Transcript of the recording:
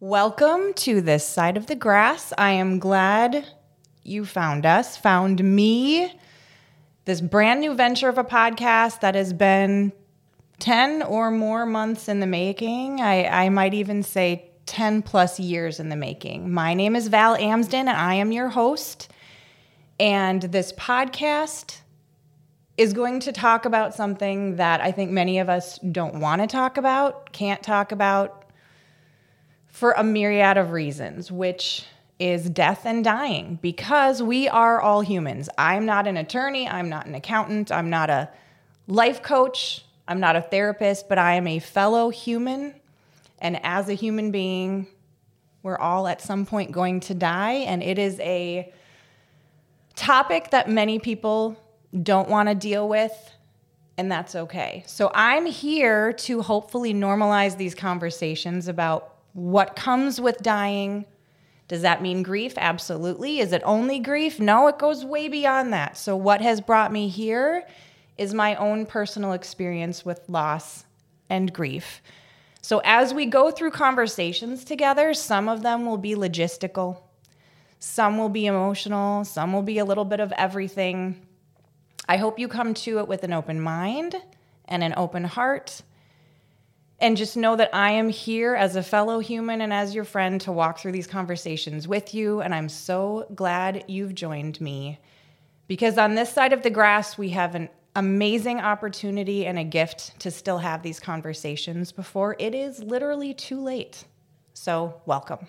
Welcome to this side of the grass. I am glad you found us, found me, this brand new venture of a podcast that has been 10 or more months in the making. I, I might even say 10 plus years in the making. My name is Val Amsden, and I am your host. And this podcast is going to talk about something that I think many of us don't want to talk about, can't talk about for a myriad of reasons, which is death and dying because we are all humans. I'm not an attorney, I'm not an accountant, I'm not a life coach, I'm not a therapist, but I am a fellow human. And as a human being, we're all at some point going to die. And it is a topic that many people don't want to deal with, and that's okay. So I'm here to hopefully normalize these conversations about what comes with dying. Does that mean grief? Absolutely. Is it only grief? No, it goes way beyond that. So, what has brought me here is my own personal experience with loss and grief. So, as we go through conversations together, some of them will be logistical, some will be emotional, some will be a little bit of everything. I hope you come to it with an open mind and an open heart. And just know that I am here as a fellow human and as your friend to walk through these conversations with you. And I'm so glad you've joined me because on this side of the grass, we have an amazing opportunity and a gift to still have these conversations before it is literally too late. So, welcome.